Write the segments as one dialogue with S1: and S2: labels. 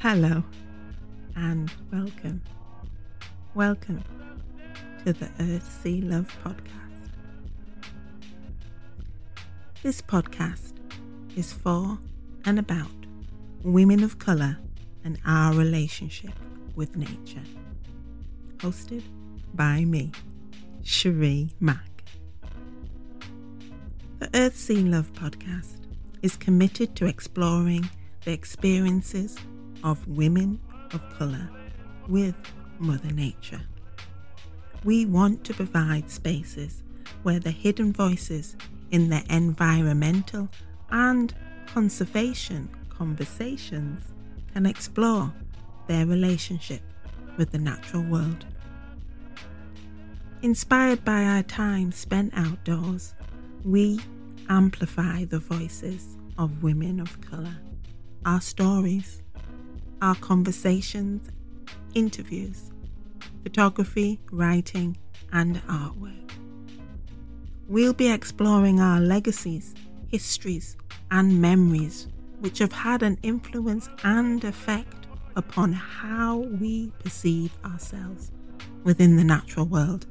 S1: Hello and welcome. Welcome to the Earth Sea Love podcast. This podcast is for and about women of colour and our relationship with nature. Hosted by me, Sheree Mack. The Earth Sea Love podcast is committed to exploring the experiences of women of colour with Mother Nature. We want to provide spaces where the hidden voices in their environmental and conservation conversations can explore their relationship with the natural world. Inspired by our time spent outdoors, we amplify the voices of women of colour, our stories, our conversations, interviews, photography, writing, and artwork. We'll be exploring our legacies, histories, and memories which have had an influence and effect upon how we perceive ourselves within the natural world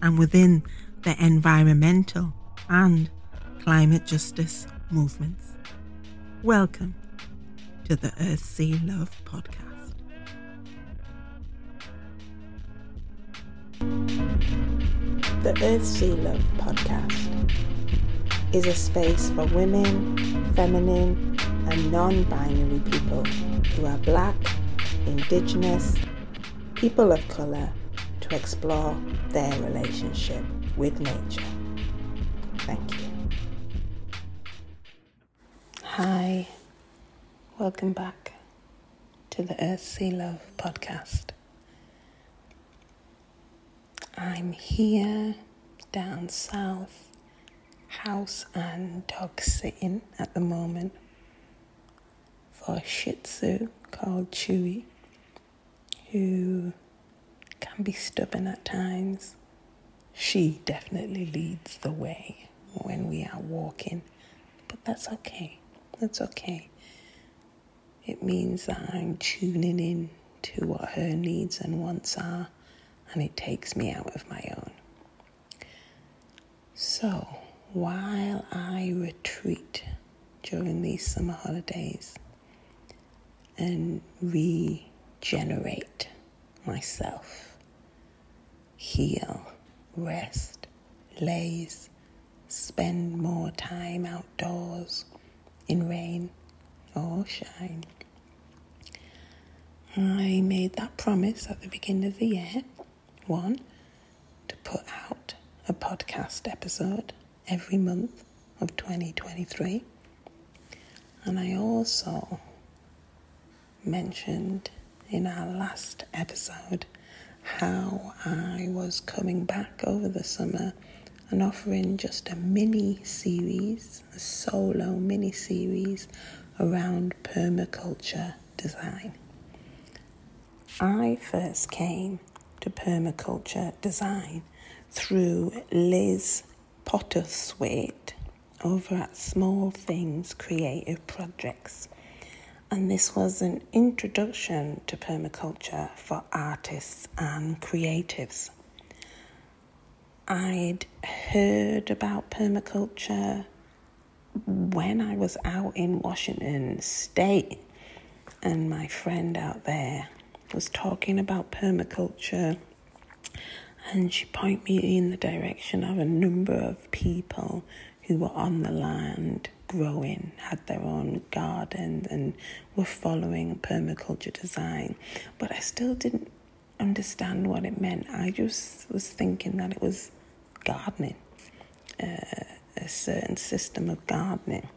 S1: and within the environmental and climate justice movements. Welcome to the Earth Sea Love podcast. The Earth Sea Love podcast is a space for women, feminine, and non binary people who are black, indigenous, people of colour to explore their relationship with nature. Thank you. Hi. Welcome back to the Earth Sea Love podcast. I'm here down south, house and dog sitting at the moment for a Shih Tzu called Chewy, who can be stubborn at times. She definitely leads the way when we are walking, but that's okay. That's okay it means that I'm tuning in to what her needs and wants are, and it takes me out of my own. So, while I retreat during these summer holidays and regenerate myself, heal, rest, laze, spend more time outdoors in rain or shine. I made that promise at the beginning of the year. One, to put out a podcast episode every month of 2023. And I also mentioned in our last episode how I was coming back over the summer and offering just a mini series, a solo mini series around permaculture design. I first came to permaculture design through Liz Postlethwaite over at Small Things Creative Projects. And this was an introduction to permaculture for artists and creatives. I'd heard about permaculture when I was out in Washington State, and my friend out there was talking about permaculture, and she pointed me in the direction of a number of people who were on the land growing, had their own garden, and were following permaculture design. But I still didn't understand what it meant. I just was thinking that it was gardening. Uh, a certain system of gardening.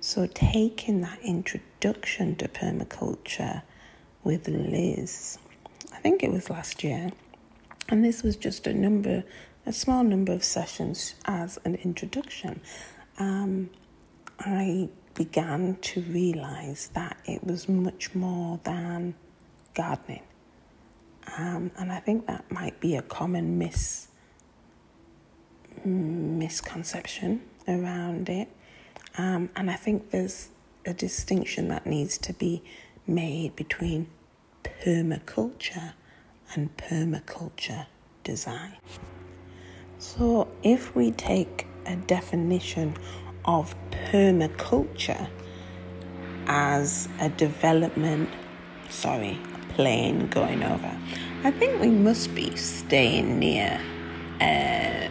S1: So, taking that introduction to permaculture with Liz, I think it was last year, and this was just a number, a small number of sessions as an introduction. um, I began to realize that it was much more than gardening. Um, and I think that might be a common mis misconception around it. Um, and I think there's a distinction that needs to be made between permaculture and permaculture design. So, if we take a definition of permaculture as a development, sorry, a plane going over, I think we must be staying near uh,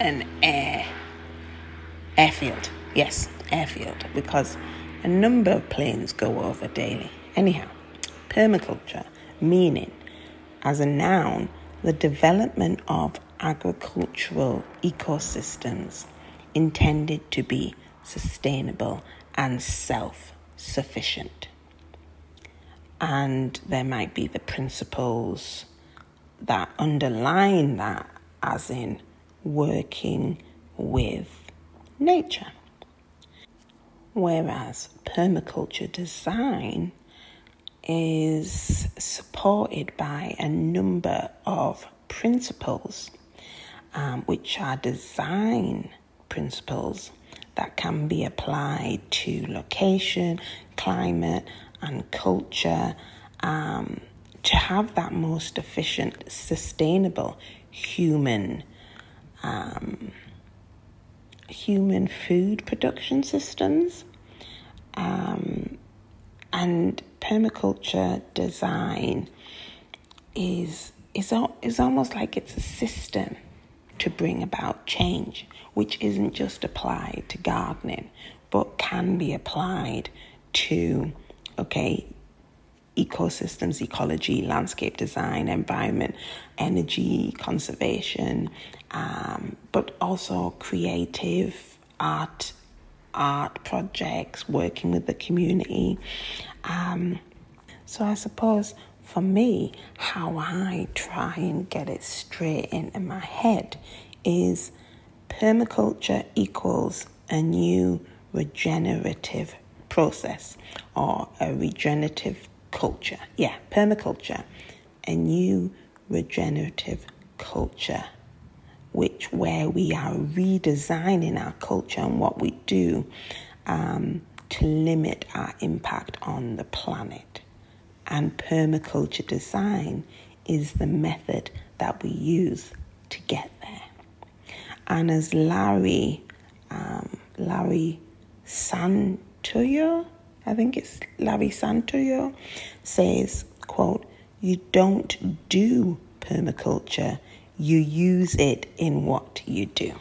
S1: an air airfield. Yes, airfield, because a number of planes go over daily. Anyhow, permaculture, meaning as a noun, the development of agricultural ecosystems intended to be sustainable and self sufficient. And there might be the principles that underline that, as in working with nature. Whereas permaculture design is supported by a number of principles, um, which are design principles that can be applied to location, climate, and culture um, to have that most efficient, sustainable human um, human food production systems. Um, and permaculture design is, is, is almost like it's a system to bring about change, which isn't just applied to gardening, but can be applied to, okay, ecosystems, ecology, landscape design, environment, energy conservation, um, but also creative art, art projects, working with the community. Um, so I suppose for me, how I try and get it straight into my head is permaculture equals a new regenerative process or a regenerative culture. Yeah, permaculture, a new regenerative culture, which where we are redesigning our culture and what we do um, to limit our impact on the planet. And permaculture design is the method that we use to get there. And as Larry, um, Larry Santoyo, I think it's Larry Santoyo, says, quote, you don't do permaculture, you use it in what you do.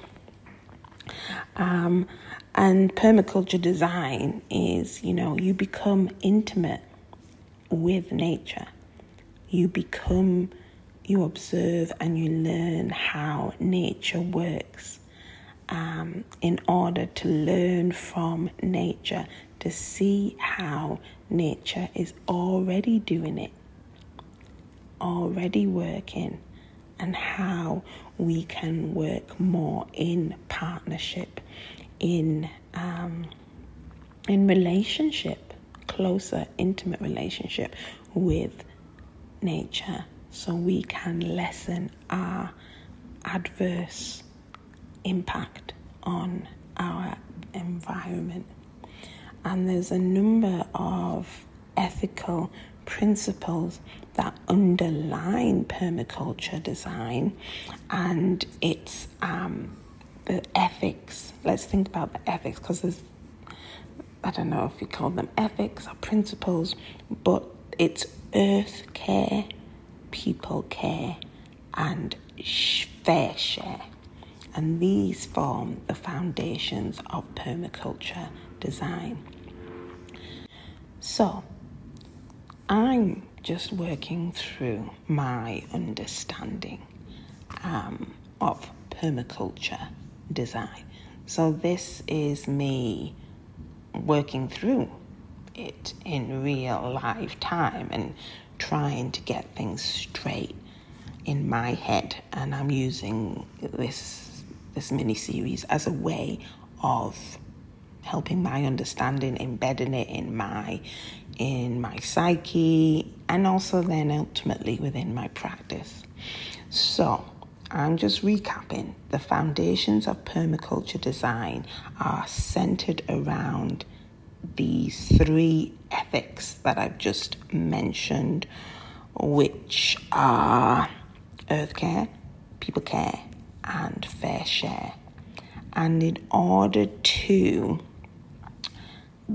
S1: Um, and permaculture design is, you know, you become intimate with nature. You become, you observe and you learn how nature works um, in order to learn from nature to see how nature is already doing it, already working, and how we can work more in partnership, in um, in relationship, closer, intimate relationship with nature, so we can lessen our adverse impact on our environment. And there's a number of ethical principles that underline permaculture design and it's um, the ethics. Let's think about the ethics because there's, I don't know if you call them ethics or principles, but it's earth care, people care, and fair share. And these form the foundations of permaculture design. So, I'm just working through my understanding um, of permaculture design. So, this is me working through it in real life time and trying to get things straight in my head. And I'm using this this mini series as a way of helping my understanding, embedding it in my in my psyche, and also then ultimately within my practice. So I'm just recapping. The foundations of permaculture design are centered around these three ethics that I've just mentioned, which are earth care, people care, and fair share. And in order to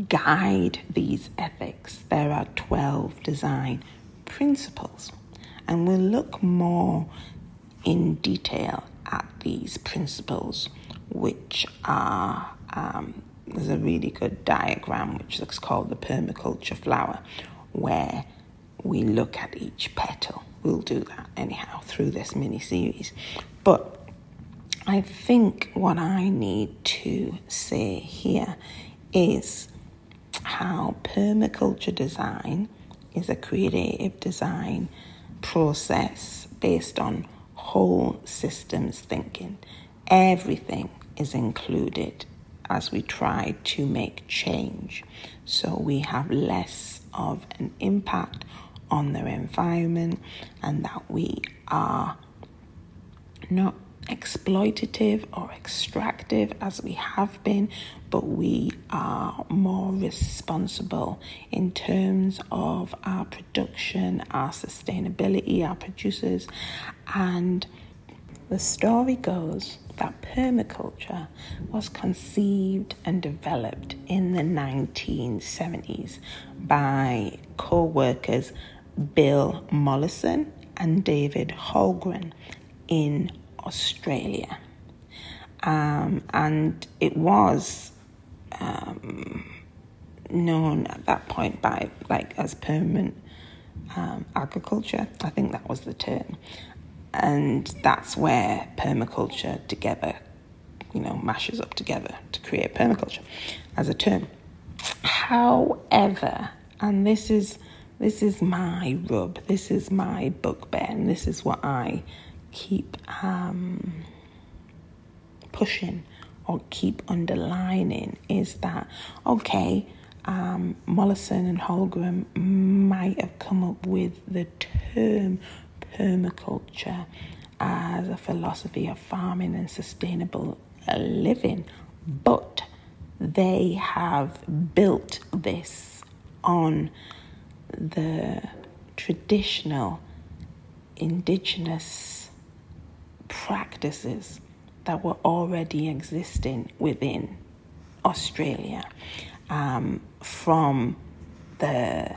S1: guide these ethics, there are 12 design principles. And we'll look more in detail at these principles, which are um, there's a really good diagram which looks called the permaculture flower, where we look at each petal. We'll do that anyhow through this mini series. But I think what I need to say here is how permaculture design is a creative design process based on whole systems thinking. Everything is included as we try to make change. So we have less of an impact on their environment and that we are not exploitative or extractive as we have been, but we are more responsible in terms of our production, our sustainability, our producers. And the story goes that permaculture was conceived and developed in the 1970s by co workers Bill Mollison and David Holmgren in Australia. Um, and it was um, known at that point by like as permanent um, agriculture. I think that was the term, and that's where permaculture together, you know, mashes up together to create permaculture as a term. However, and this is this is my rub, this is my bugbear, and this is what I keep um, pushing or keep underlining is that okay, um, Mollison and Holmgren might have come up with the term permaculture as a philosophy of farming and sustainable living, but they have built this on the traditional indigenous practices that were already existing within Australia um, from the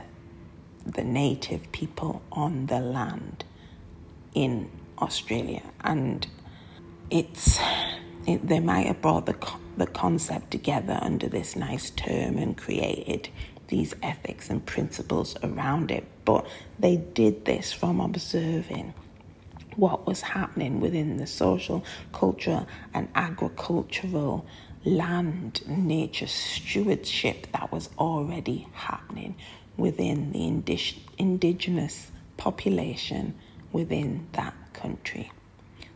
S1: the native people on the land in Australia, and it's it, they might have brought the the concept together under this nice term and created these ethics and principles around it, but they did this from observing what was happening within the social, cultural, and agricultural land nature stewardship that was already happening within the indig- indigenous population within that country.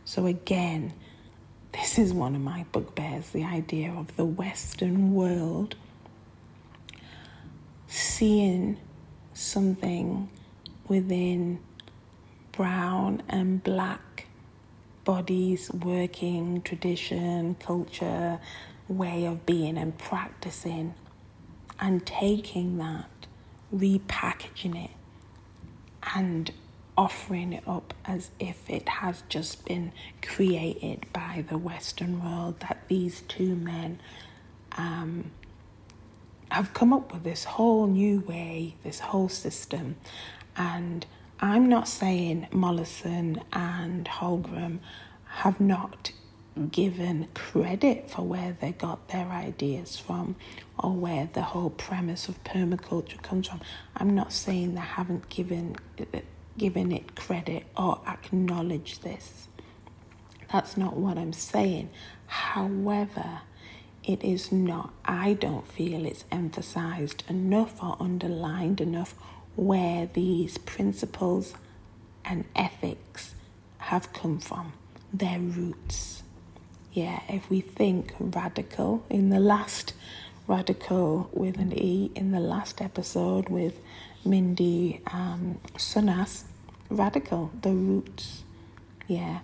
S1: So, again, this is one of my bugbears the idea of the Western world seeing something within brown and black bodies working, tradition, culture, way of being and practicing, and taking that, repackaging it, and offering it up as if it has just been created by the Western world, that these two men um, have come up with this whole new way, this whole system, and I'm not saying Mollison and Holmgren have not given credit for where they got their ideas from or where the whole premise of permaculture comes from. I'm not saying they haven't given given it credit or acknowledged this. That's not what I'm saying. However, it is not, I don't feel it's emphasized enough or underlined enough where these principles and ethics have come from, their roots. Yeah, if we think radical in the last radical with an E in the last episode with Mindy um, Sunas, radical, the roots. Yeah,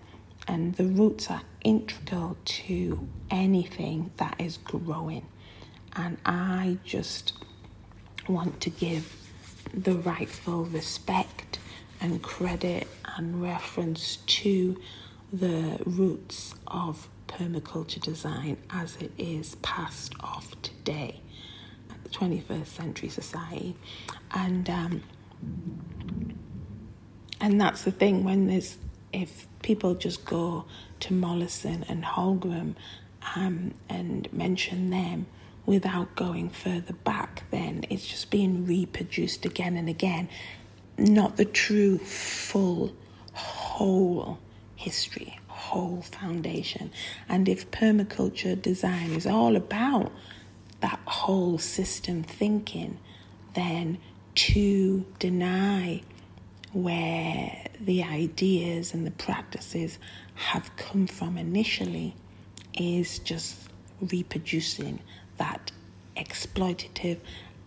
S1: and the roots are integral to anything that is growing. And I just want to give the rightful respect and credit and reference to the roots of permaculture design as it is passed off today at the 21st century society. And um, and that's the thing when there's if people just go to Mollison and Holmgren um, and mention them without going further back, then it's just being reproduced again and again, not the true, full, whole history, whole foundation. And if permaculture design is all about that whole system thinking, then to deny where the ideas and the practices have come from initially is just reproducing that exploitative,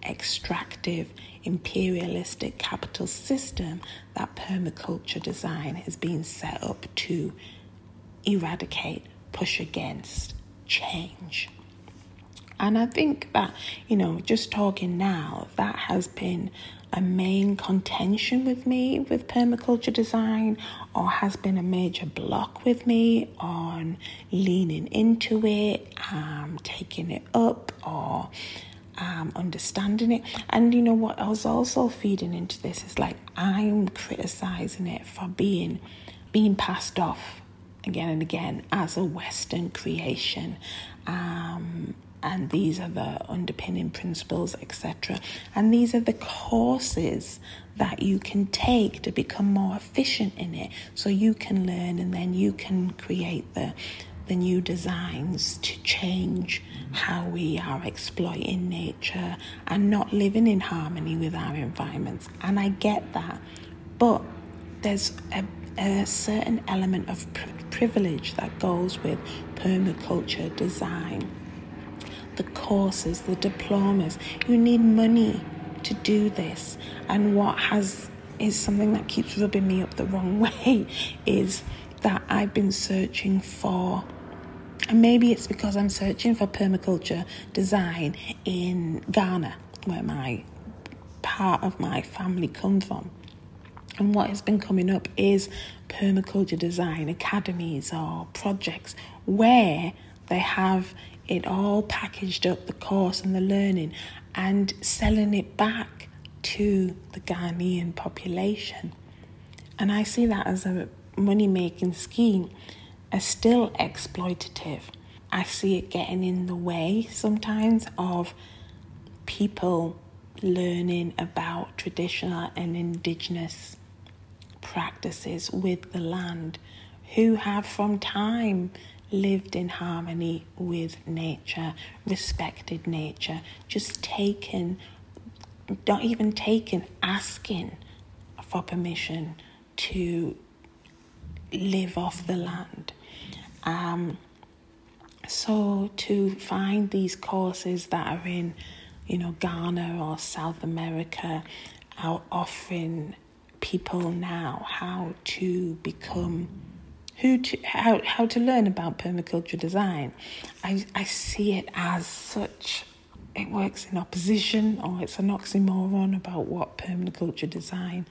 S1: extractive, imperialistic capital system that permaculture design has been set up to eradicate, push against, change. And I think that, you know, just talking now, that has been a main contention with me with permaculture design or has been a major block with me on leaning into it, um, taking it up, or um, understanding it. And you know what I was also feeding into this is like I'm criticizing it for being being passed off again and again as a Western creation. Um, and these are the underpinning principles, etc. And these are the courses that you can take to become more efficient in it so you can learn and then you can create the the new designs to change how we are exploiting nature and not living in harmony with our environments. And I get that. But there's a, a certain element of privilege that goes with permaculture design the courses, the diplomas. You need money to do this. And what has is something that keeps rubbing me up the wrong way is that I've been searching for and maybe it's because I'm searching for permaculture design in Ghana, where my part of my family come from. And what has been coming up is permaculture design academies or projects where they have it all packaged up, the course and the learning, and selling it back to the Ghanaian population. And I see that as a money making scheme, as still exploitative. I see it getting in the way sometimes of people learning about traditional and indigenous practices with the land who have from time lived in harmony with nature, respected nature, just taken, not even taken, asking for permission to live off the land. Um, so to find these courses that are in, you know, Ghana or South America, are offering people now how to become who to, how, how to learn about permaculture design, I, I see it as such, it works in opposition or it's an oxymoron about what permaculture design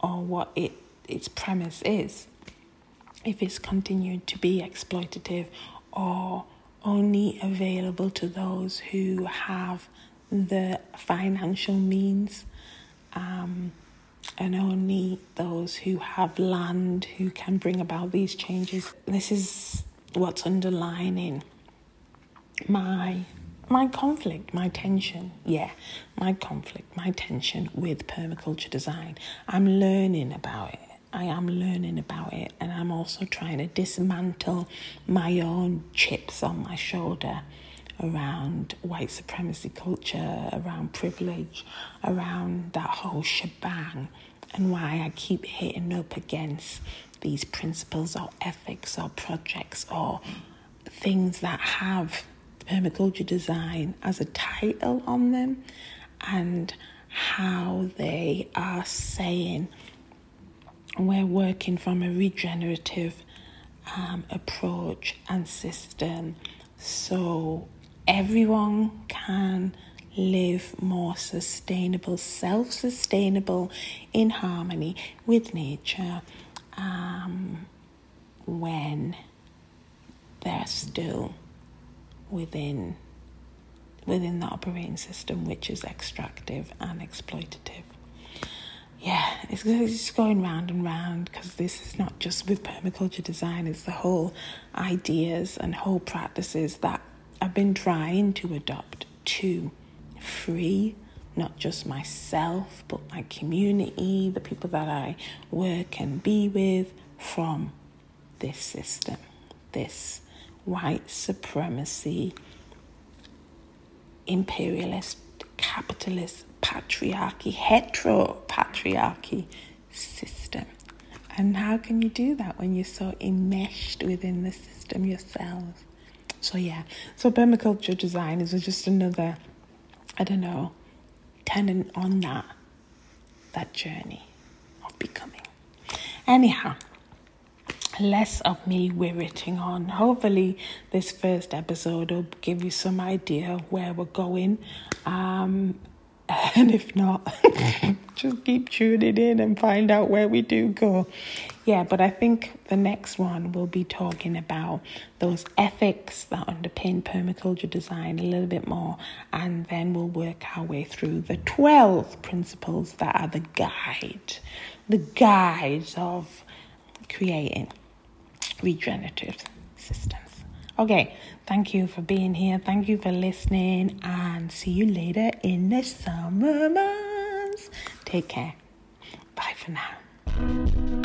S1: or what it its premise is. If it's continued to be exploitative or only available to those who have the financial means. Um, and only those who have land who can bring about these changes. This is what's underlining my my conflict, my tension, yeah, my conflict, my tension with permaculture design. I'm learning about it. I am learning about it, and I'm also trying to dismantle my own chips on my shoulder around white supremacy culture, around privilege, around that whole shebang, and why I keep hitting up against these principles or ethics or projects or things that have permaculture design as a title on them and how they are saying we're working from a regenerative um, approach and system so everyone can live more sustainable, self sustainable, in harmony with nature um, when they're still within within the operating system which is extractive and exploitative yeah it's, it's going round and round because this is not just with permaculture design it's the whole ideas and whole practices that i've been trying to adopt to free not just myself but my community the people that i work and be with from this system this white supremacy, imperialist, capitalist, patriarchy, heteropatriarchy system. And how can you do that when you're so enmeshed within the system yourself? So, yeah, so permaculture design is just another, I don't know, tenant on that, that journey of becoming. Anyhow, less of me witting on. Hopefully, this first episode will give you some idea of where we're going. Um, and if not, just keep tuning in and find out where we do go. Yeah, but I think the next one we'll be talking about those ethics that underpin permaculture design a little bit more, and then we'll work our way through the 12 principles that are the guide, the guides of creating regenerative systems. Okay, thank you for being here. Thank you for listening, and see you later in the summer months. Take care. Bye for now.